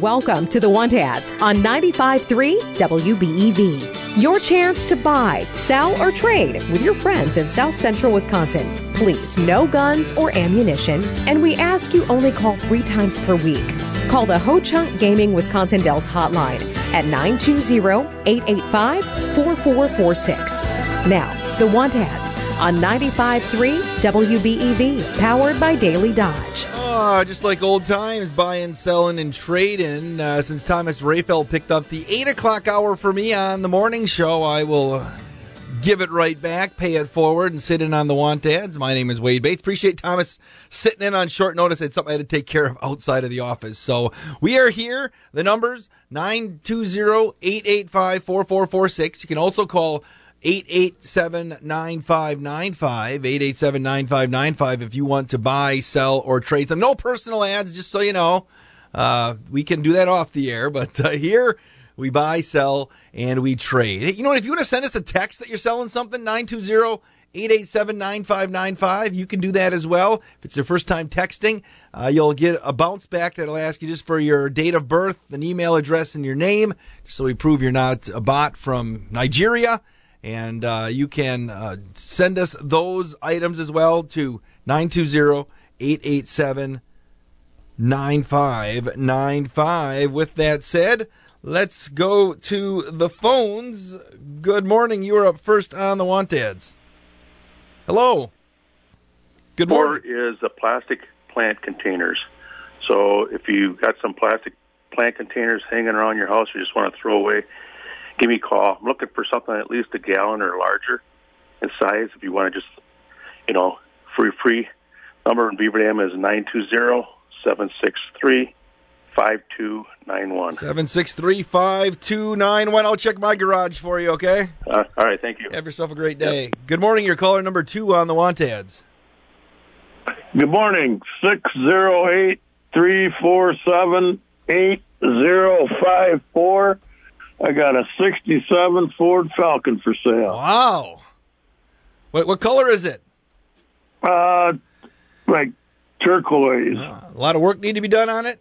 Welcome to the Want Ads on 95.3 WBEV. Your chance to buy, sell, or trade with your friends in South Central Wisconsin. Please, no guns or ammunition, and we ask you only call three times per week. Call the Ho Chunk Gaming Wisconsin Dells hotline at 920-885-4446. Now, the Want Ads on 95.3 WBEV, powered by Daily Dodge. Just like old times, buying, selling, and trading. Uh, since Thomas Rayfeld picked up the 8 o'clock hour for me on the morning show, I will uh, give it right back, pay it forward, and sit in on the want ads. My name is Wade Bates. Appreciate Thomas sitting in on short notice. It's something I had to take care of outside of the office. So we are here. The numbers 920 885 4446. You can also call 887 9595. 887 9595 if you want to buy, sell, or trade some. No personal ads, just so you know. Uh, we can do that off the air, but uh, here we buy, sell, and we trade. You know what? If you want to send us a text that you're selling something, 920 887 9595, you can do that as well. If it's your first time texting, uh, you'll get a bounce back that'll ask you just for your date of birth, an email address, and your name, just so we prove you're not a bot from Nigeria. And uh, you can uh, send us those items as well to 920 887 9595. With that said, let's go to the phones. Good morning. You are up first on the want ads. Hello. Good morning. Or is the plastic plant containers. So if you've got some plastic plant containers hanging around your house you just want to throw away, give me a call. I'm looking for something at least a gallon or larger in size. If you want to just, you know, free free number in Beaver Dam is nine two zero seven six three five two nine one seven six three five two nine one. I'll check my garage for you, okay? Uh, all right, thank you. Have yourself a great day. Yep. Good morning. Your caller number 2 on the want ads. Good morning. 608 I got a '67 Ford Falcon for sale. Wow. What what color is it? Uh, like turquoise. A lot of work need to be done on it.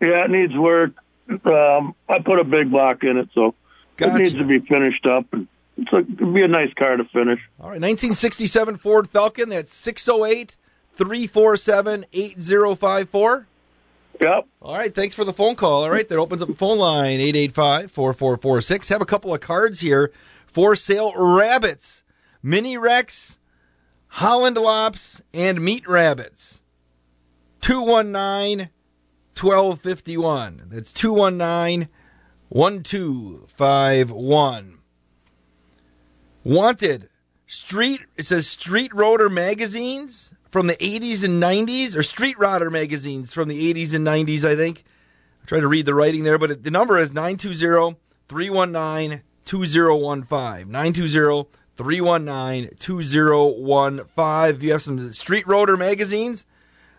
Yeah, it needs work. Um, I put a big block in it, so Gotcha. it needs to be finished up. And it's a, it'd be a nice car to finish. All right, 1967 Ford Falcon. That's 608 347 8054. Yep. All right, thanks for the phone call. All right, that opens up the phone line 885 4446. Have a couple of cards here for sale rabbits, mini Rex, Holland Lops, and meat rabbits. 219 1251. That's 219 1251. Wanted. Street, it says Street Roader magazines from the 80s and 90s, or Street Rodder magazines from the 80s and 90s, I think. I tried to read the writing there, but it, the number is 920 319 2015. 920 319 2015. If you have some Street Roader magazines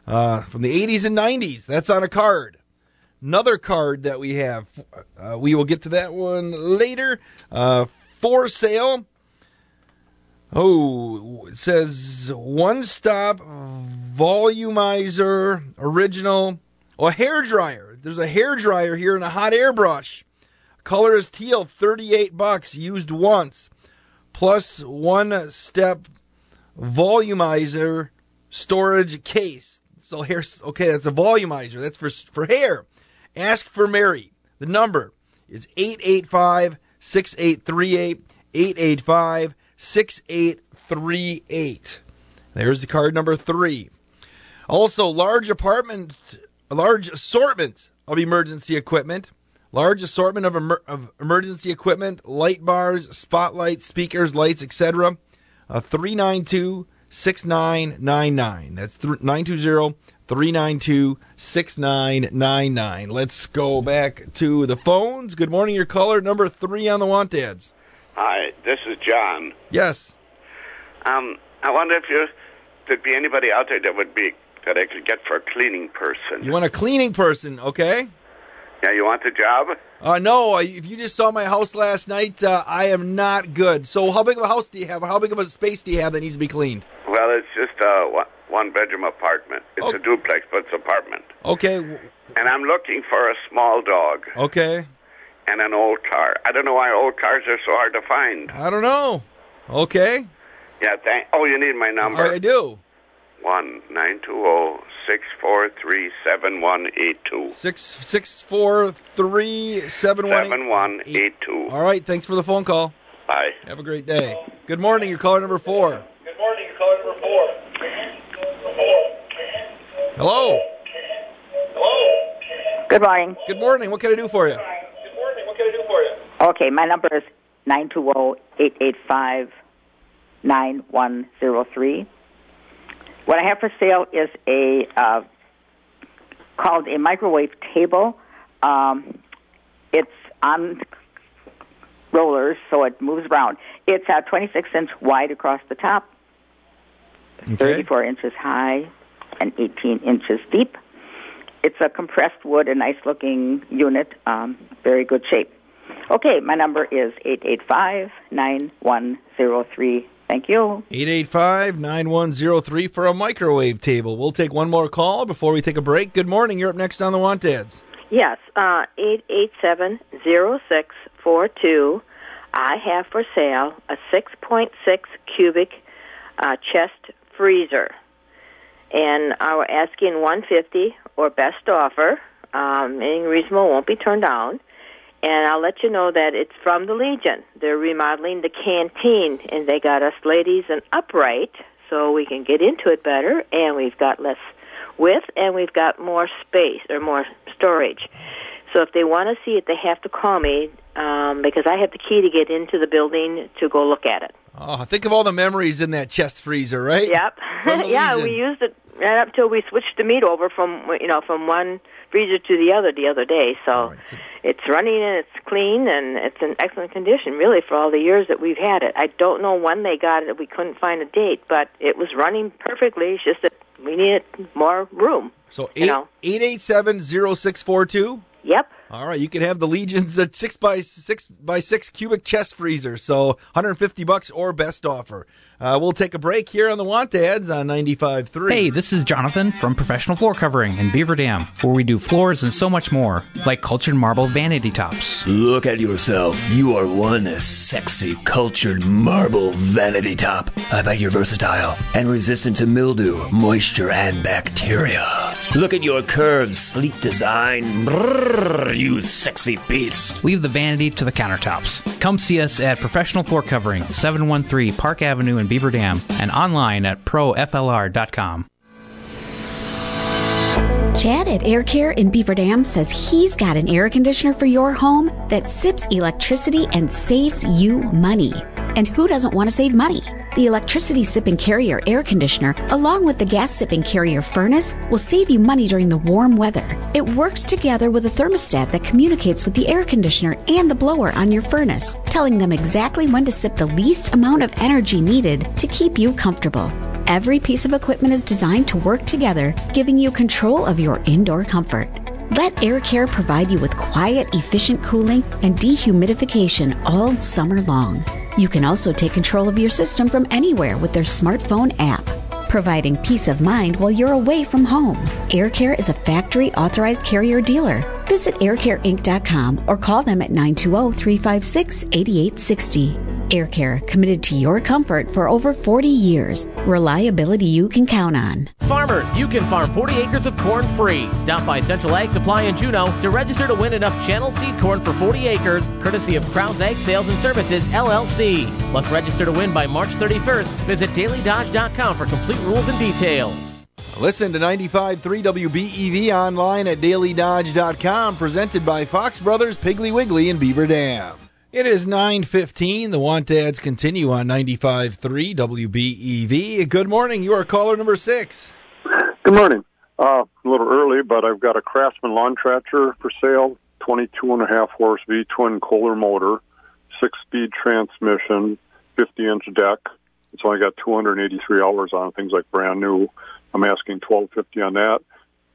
uh, from the 80s and 90s, that's on a card. Another card that we have, uh, we will get to that one later. Uh, for sale. Oh, it says one stop volumizer original. Oh, a hair dryer. There's a hair dryer here and a hot air brush. Color is teal, 38 bucks, used once. Plus one step volumizer storage case. So hair okay, that's a volumizer. That's for for hair. Ask for Mary. The number is 885 6838 885 6838. There's the card number 3. Also, large apartment, a large assortment of emergency equipment, large assortment of, emer- of emergency equipment, light bars, spotlights, speakers, lights, etc. Uh, 392 6999. That's th- 920 392 6999. Let's go back to the phones. Good morning, your caller number three on the want ads. Hi, this is John. Yes. Um, I wonder if you there'd be anybody out there that would be that I could get for a cleaning person. You want a cleaning person, okay? yeah, you want the job? Uh, no, if you just saw my house last night, uh, I am not good. So, how big of a house do you have? Or how big of a space do you have that needs to be cleaned? Well, it's just uh, one- one bedroom apartment. It's Oh. a duplex, but it's apartment. Okay. And I'm looking for a small dog Okay. And an old car. I don't know why old cars are so hard to find. I don't know. Okay. Yeah, thank. Oh, you need my number. I, I do. One nine two zero six four three seven one eight two. Six six four three seven one. Seven one eight two. All right. Thanks for the phone call. Bye. Have a great day. Good morning. You're caller number four. Good morning, You're caller number four. Hello. Hello. Good morning. Good morning. What can I do for you? Good morning. What can I do for you? Okay, my number is nine two zero eight eight five nine one zero three. What I have for sale is a uh, called a microwave table. Um, it's on rollers, so it moves around. It's uh, 26 inch wide across the top, Okay. 34 inches high, and 18 inches deep. It's a compressed wood, a nice looking unit, um, very good shape. Okay, my number is eight eight five nine one zero three. Thank you. 885 9103 for a microwave table. We'll take one more call before we take a break. Good morning. You're up next on the Want Ads. Yes, uh, eight eight seven zero six four two. I have for sale a six point six cubic uh, chest freezer, and I were asking one fifty or best offer. Um, anything reasonable won't be turned down. And I'll let you know that it's from the Legion. They're remodeling the canteen, and they got us ladies an upright so we can get into it better, and we've got less width, and we've got more space or more storage. So if they want to see it, they have to call me um, because I have the key to get into the building to go look at it. Oh, think of all the memories in that chest freezer, right? Yep. Yeah, Legion. we used it right up till we switched the meat over from you know from one freezer to the other the other day. So All right, so- it's running and it's clean and it's in excellent condition, really, for all the years that we've had it. I don't know when they got it; we couldn't find a date, but it was running perfectly. It's just that we needed more room. So eight eight seven zero six four two. Yep. All right, you can have the Legion's uh, six by six by six cubic chest freezer, so 150 bucks or best offer. Uh, we'll take a break here on the Want Ads on 95.3. Hey, this is Jonathan from Professional Floor Covering in Beaver Dam, where we do floors and so much more, like cultured marble vanity tops. Look at yourself. You are one sexy, cultured marble vanity top. I bet you're versatile and resistant to mildew, moisture, and bacteria. Look at your curves, sleek design. Brrr, you sexy beast. Leave the vanity to the countertops. Come see us at Professional Floor Covering, 713 Park Avenue in Beaver Dam, and online at proflr.com. Chad at Air Care in Beaver Dam says he's got an air conditioner for your home that sips electricity and saves you money. And who doesn't want to save money? The electricity sipping carrier air conditioner, along with the gas sipping carrier furnace, will save you money during the warm weather. It works together with a thermostat that communicates with the air conditioner and the blower on your furnace, telling them exactly when to sip the least amount of energy needed to keep you comfortable. Every piece of equipment is designed to work together, giving you control of your indoor comfort. Let Air Care provide you with quiet, efficient cooling and dehumidification all summer long. You can also take control of your system from anywhere with their smartphone app, providing peace of mind while you're away from home. AirCare is a factory authorized carrier dealer. Visit aircareinc.com or call them at 920 356 8860. Air Care, committed to your comfort for over 40 years. Reliability you can count on. Farmers, you can farm 40 acres of corn free. Stop by Central Ag Supply in Juneau to register to win enough channel seed corn for 40 acres, courtesy of Krause Ag Sales and Services, LLC. Must register to win by March 31st. Visit dailydodge.com for complete rules and details. Listen to 95.3 WBEV online at dailydodge.com, presented by Fox Brothers Piggly Wiggly and Beaver Dam. It is 9.15. The Want Ads continue on 95.3 WBEV. Good morning. You are caller number six. Good morning. Uh, a little early, but I've got a Craftsman lawn tractor for sale. 22 and a half horse V twin Kohler motor, six speed transmission, 50 inch deck. It's only got 283 hours on it, things like brand new. I'm asking 1250 on that.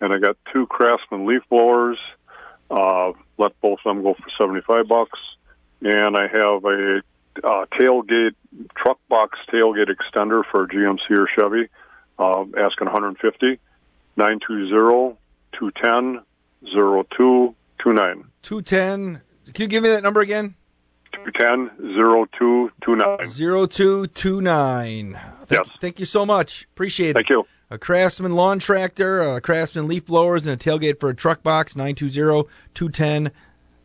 And I got two Craftsman leaf blowers. Uh, let both of them go for 75 bucks. And I have a uh, tailgate truck box tailgate extender for GMC or Chevy. uh, asking 150. 920 210 0229. 210. Can you give me that number again? 210 0229. 0229. Thank, Yes. Thank you so much. Appreciate it. Thank you. A Craftsman lawn tractor, a Craftsman leaf blowers, and a tailgate for a truck box. 920 210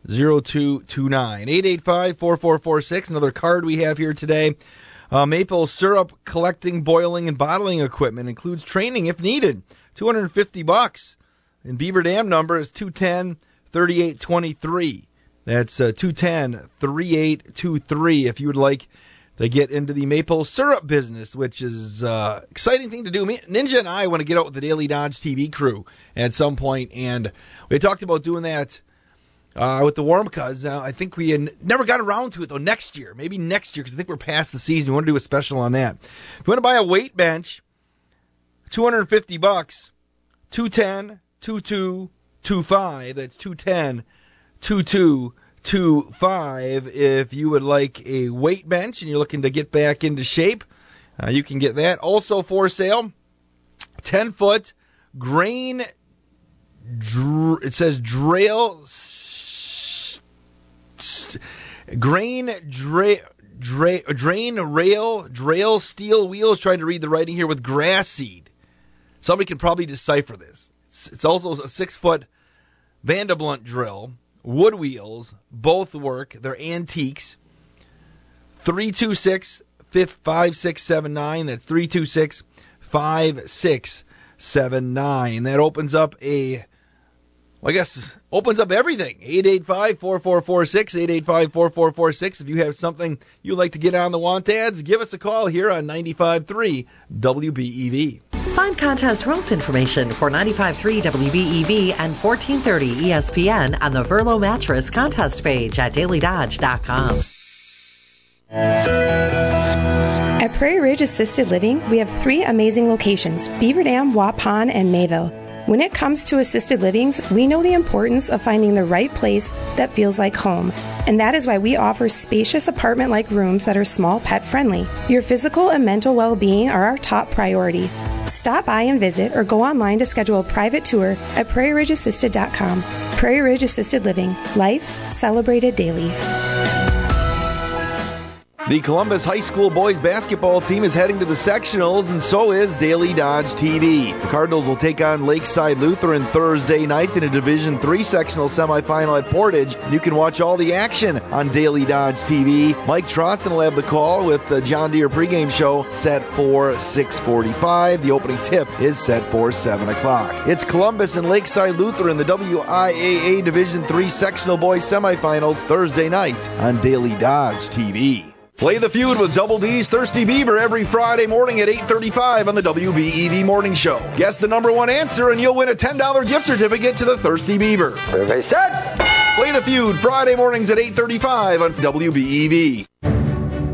0229. 885 4446. Another card we have here today. Uh, maple syrup collecting, boiling, and bottling equipment includes training if needed. 250 bucks. And Beaver Dam number is 210 3823. That's uh, 210 3823 if you would like to get into the maple syrup business, which is uh, exciting thing to do. Ninja and I want to get out with the Daily Dodge TV crew at some point, and we talked about doing that uh, with the warm cuz. Uh, I think we never got around to it though. Next year, maybe next year, because I think we're past the season. We want to do a special on that. If you want to buy a weight bench, 250 bucks, 210 2225. That's 210 2225. If you would like a weight bench and you're looking to get back into shape, uh, you can get that. Also for sale, 10 foot grain. Dr- it says drail. Grain dra- dra- drain rail drail steel wheels. Trying to read the writing here with grass seed. Somebody can probably decipher this. It's, it's also a six foot Vanderblunt drill, wood wheels, both work. They're antiques. 326 5679. That's 326 5679. That opens up a, well, I guess, opens up everything. 885 4446, 885 4446. If you have something you'd like to get on the want ads, give us a call here on 95.3 WBEV. Find contest rules information for 95.3 WBEV and 1430 ESPN on the Verlo Mattress contest page at dailydodge.com. At Prairie Ridge Assisted Living, we have three amazing locations Beaver Dam, Waupun, and Mayville. When it comes to assisted livings, we know the importance of finding the right place that feels like home. And that is why we offer spacious apartment like rooms that are small pet friendly. Your physical and mental well being are our top priority. Stop by and visit or go online to schedule a private tour at prairieridgeassisted.com. Prairie Ridge Assisted Living. Life celebrated daily. The Columbus High School boys basketball team is heading to the sectionals, and so is Daily Dodge TV. The Cardinals will take on Lakeside Lutheran Thursday night in a Division III sectional semifinal at Portage. You can watch all the action on Daily Dodge TV. Mike Trotson will have the call with the John Deere pregame show set for 6:45. The opening tip is set for 7 o'clock. It's Columbus and Lakeside Lutheran, the WIAA Division III sectional boys semifinals Thursday night on Daily Dodge TV. Play the feud with Double D's Thirsty Beaver every Friday morning at 8:35 on the WBEV Morning Show. Guess the number one answer and you'll win a $10 gift certificate to the Thirsty Beaver. Everybody set? Play the feud Friday mornings at 8:35 on WBEV.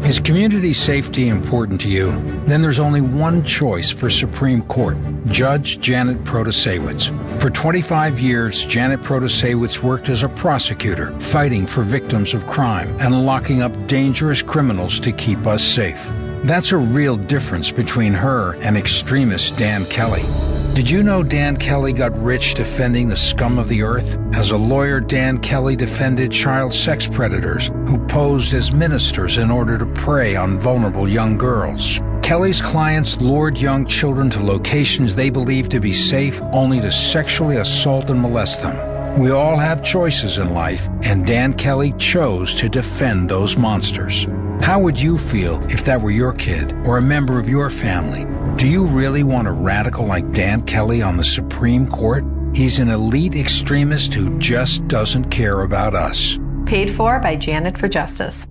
Is community safety important to you? Then there's only one choice for Supreme Court Judge Janet Protasiewicz. For 25 years, Janet Protasiewicz worked as a prosecutor, fighting for victims of crime and locking up dangerous criminals to keep us safe. That's a real difference between her and extremist Dan Kelly. Did you know Dan Kelly got rich defending the scum of the earth? As a lawyer, Dan Kelly defended child sex predators who posed as ministers in order to prey on vulnerable young girls. Kelly's clients lured young children to locations they believed to be safe only to sexually assault and molest them. We all have choices in life, and Dan Kelly chose to defend those monsters. How would you feel if that were your kid or a member of your family? Do you really want a radical like Dan Kelly on the Supreme Court? He's an elite extremist who just doesn't care about us. Paid for by Janet for Justice.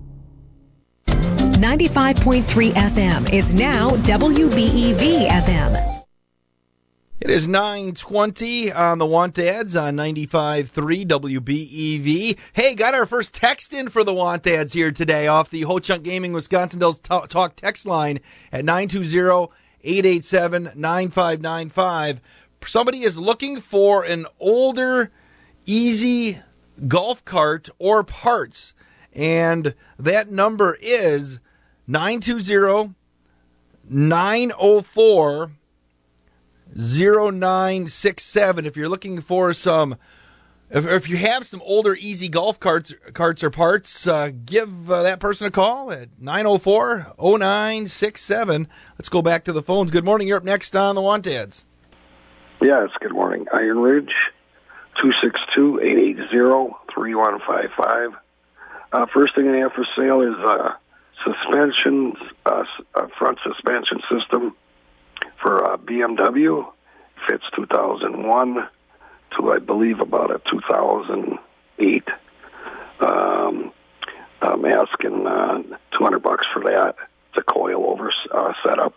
95.3 FM is now WBEV FM. It is 920 on the Want Ads on 95.3 WBEV. Hey, got our first text in for the Want Ads here today off the Ho Chunk Gaming Wisconsin Dells Talk text line at 920-887-9595. Somebody is looking for an older, easy golf cart or parts. And that number is 920 904 0967. If you're looking for some, if, if you have some older easy golf carts, carts or parts, uh, give uh, that person a call at 904 0967. Let's go back to the phones. Good morning. You're up next on the Want Ads. Yes, good morning. Iron Ridge, 262-880-3155. Uh, first thing I have for sale is uh, suspension, uh, uh, front suspension system for uh, BMW. Fits 2001 to, I believe, about a 2008. Um, I'm asking uh, 200 bucks for that. It's a coil over uh, setup.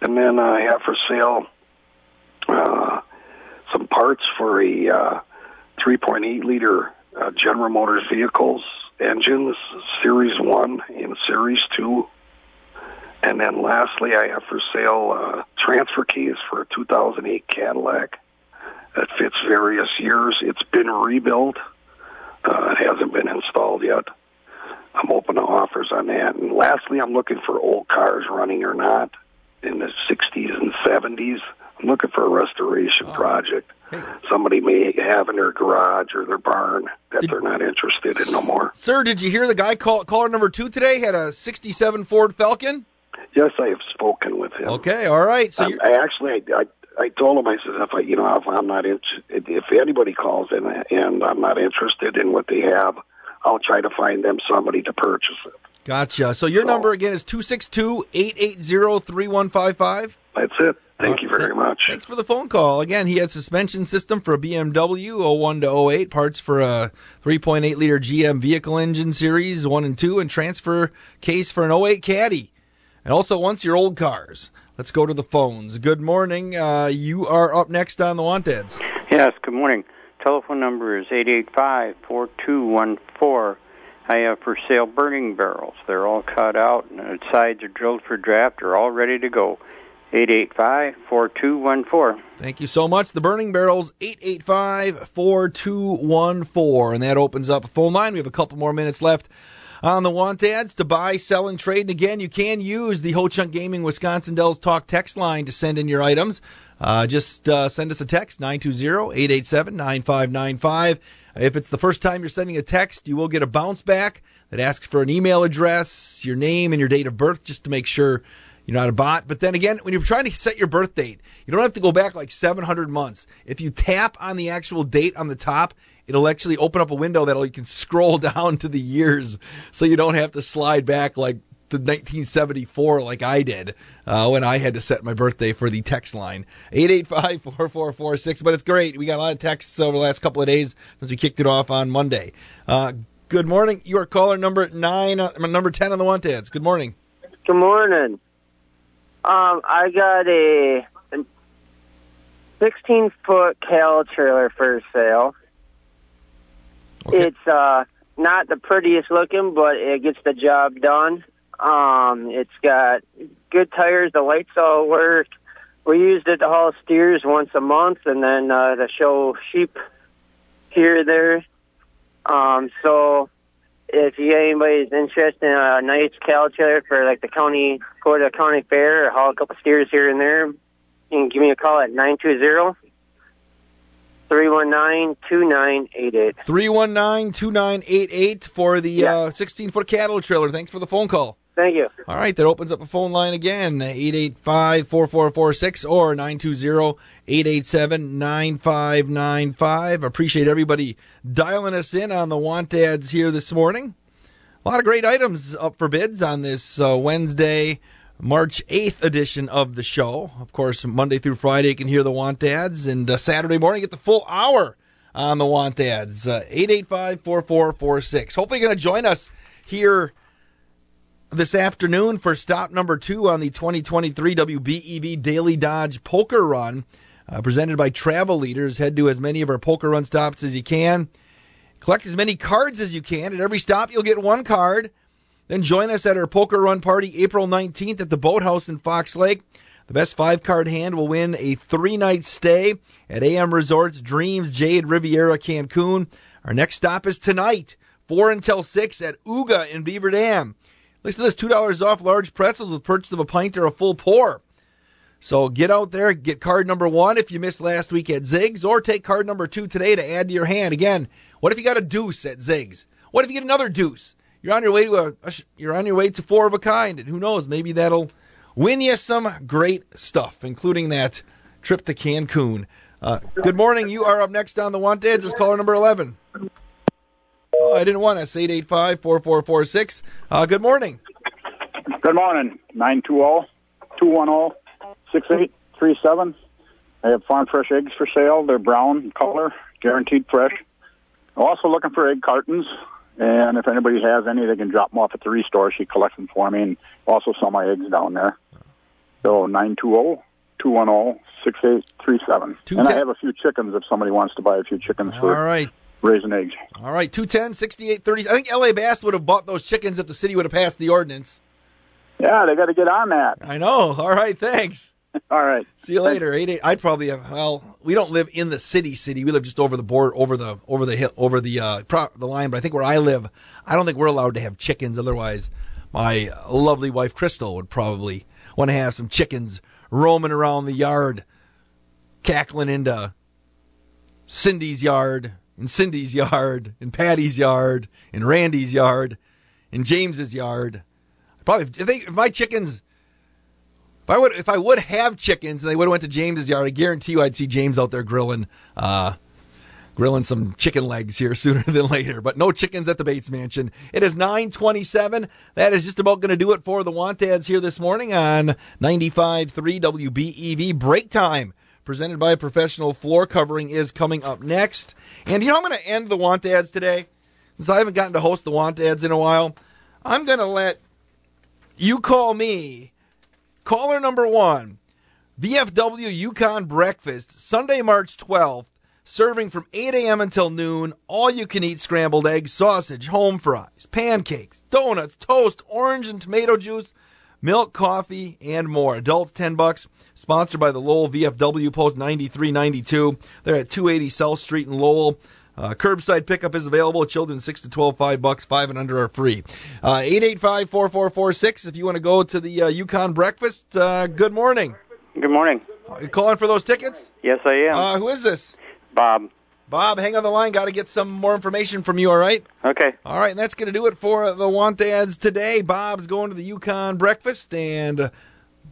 And then I have for sale uh, some parts for a uh, 3.8 liter uh, General Motors vehicles engines, Series 1 and Series 2. And then lastly, I have for sale uh, transfer case for a 2008 Cadillac that fits various years. It's been rebuilt. Uh, it hasn't been installed yet. I'm open to offers on that. And lastly, I'm looking for old cars running or not in the 60s and 70s. I'm looking for a restoration oh. project. Hey. Somebody may have in their garage or their barn that did, they're not interested in no more. Sir, did you hear the guy call caller number two today had a '67 Ford Falcon? Yes, I have spoken with him. Okay, all right. So um, I actually, I, I, I told him, I said, if I, you know, if I'm not interested, if anybody calls in and I'm not interested in what they have, I'll try to find them somebody to purchase it. Gotcha. So your so, number again is 262 880 3155? That's it. Thank uh, you very much. Thanks for the phone call. Again, he had suspension system for a BMW 01 to 08, parts for a 3.8 liter GM vehicle engine series 1 and 2, and transfer case for an 08 Caddy. And also wants your old cars. Let's go to the phones. Good morning. Uh, you are up next on the Wanteds. Yes, good morning. Telephone number is 885 4214. I have for sale burning barrels. They're all cut out and the sides are drilled for draft. They're all ready to go. 885 4214. Thank you so much. The Burning Barrels, 885 4214. And that opens up a phone line. We have a couple more minutes left on the want ads to buy, sell, and trade. And again, you can use the Ho Chunk Gaming Wisconsin Dells Talk text line to send in your items. Uh, just uh, send us a text, 920 887 9595. If it's the first time you're sending a text, you will get a bounce back that asks for an email address, your name, and your date of birth just to make sure you're not a bot. But then again, when you're trying to set your birth date, you don't have to go back like 700 months. If you tap on the actual date on the top, it'll actually open up a window that you can scroll down to the years so you don't have to slide back like to 1974 like I did uh, when I had to set my birthday for the text line. 885-4446. But it's great. We got a lot of texts over the last couple of days since we kicked it off on Monday. Uh, good morning. You are caller number nine, uh, number 10 on the want ads. Good morning. Good morning. Um, I got a 16 foot Cal trailer for sale. Okay. It's uh, not the prettiest looking, but it gets the job done. Um, it's got good tires. The lights all work. We used it to haul steers once a month, and then uh, to show sheep here there. Um, so if you anybody's interested in a nice cow trailer for like the county, go to the county fair or haul a couple steers here and there, you can give me a call at 920 319 2988. 319 2988 319-2988 for the 16 uh, foot cattle trailer. Thanks for the phone call. Thank you. All right, that opens up a phone line again 885 4446 or 920 887 9595. Appreciate everybody dialing us in on the want ads here this morning. A lot of great items up for bids on this uh, Wednesday, March 8th edition of the show. Of course, Monday through Friday, you can hear the want ads, and uh, Saturday morning, get the full hour on the want ads. Uh, 885 4446. Hopefully, you're going to join us here this afternoon for stop number two on the 2023 WBEV Daily Dodge Poker Run, uh, presented by Travel Leaders. Head to as many of our Poker Run stops as you can. Collect as many cards as you can. At every stop, you'll get one card. Then join us at our Poker Run party April 19th at the Boathouse in Fox Lake. The best five card hand will win a three night stay at AM Resorts Dreams Jade Riviera Cancun. Our next stop is tonight, 4 until 6 at Uga in Beaver Dam. Listen to this $2 off large pretzels with purchase of a pint or a full pour. So get out there, get card number one if you missed last week at Ziggs, or take card number two today to add to your hand. Again, what if you got a deuce at Ziggs? What if you get another deuce? You're on your way to a, a you're on your way to four of a kind, and who knows, maybe that'll win you some great stuff, including that trip to Cancun. Uh, good morning. You are up next on the Wanted. It's caller number 11. Oh, I didn't want us. 885 4446. Uh, good morning. Good morning. 920 210 6837. I have farm fresh eggs for sale. They're brown color, guaranteed fresh. Also looking for egg cartons. And if anybody has any, they can drop them off at the restore. She collects them for me and also sell my eggs down there. So 920 210 6837. And I have a few chickens if somebody wants to buy a few chickens for All right. raising eggs. All right, 210 6830. I think LA Bass would have bought those chickens if the city would have passed the ordinance. Yeah, they got to get on that. I know. All right, thanks. All right. See you later. Eight, eight, I'd probably have. Well, we don't live in the city. City. We live just over the border, over the over the hill, over the uh, pro, the line. But I think where I live, I don't think we're allowed to have chickens. Otherwise, my lovely wife Crystal would probably want to have some chickens roaming around the yard, cackling into Cindy's yard, and Cindy's yard, and Patty's yard, and Randy's yard, and James's yard. Probably, I think if my chickens. If I would, if I would have chickens and they would have went to James's yard, I guarantee you I'd see James out there grilling, uh, grilling some chicken legs here sooner than later. But no chickens at the Bates Mansion. It is 927. That is just about going to do it for the Want Ads here this morning on 95.3 WBEV. Break time presented by Professional Floor Covering is coming up next. And you know, I'm going to end the Want Ads today. Since I haven't gotten to host the Want Ads in a while, I'm going to let you call me Caller number one, VFW Yukon Breakfast, Sunday, March 12th, serving from 8 a.m. until noon, all you can eat scrambled eggs, sausage, home fries, pancakes, donuts, toast, orange and tomato juice, milk, coffee, and more. Adults 10 bucks. Sponsored by the Lowell VFW Post 9392. They're at 280 South Street in Lowell. Uh, curbside pickup is available. Children 6 to 12, 5 bucks, 5 and under are free. Uh, 885 4446 if you want to go to the uh, Yukon breakfast. Uh, good morning. Good morning. Uh, you calling for those tickets? Yes, I am. Uh, who is this? Bob. Bob, hang on the line. Got to get some more information from you, all right? Okay. All right, and that's going to do it for the Want Ads today. Bob's going to the Yukon breakfast and uh,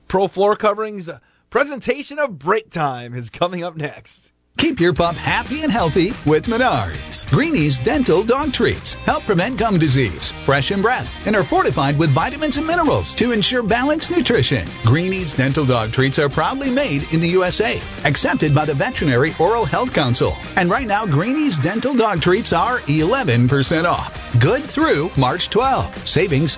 Pro Floor Coverings. The presentation of Break Time is coming up next. Keep your pup happy and healthy with Menards. Greenies Dental Dog Treats help prevent gum disease, freshen breath, and are fortified with vitamins and minerals to ensure balanced nutrition. Greenies Dental Dog Treats are proudly made in the USA, accepted by the Veterinary Oral Health Council. And right now, Greenies Dental Dog Treats are 11% off. Good through March 12. Savings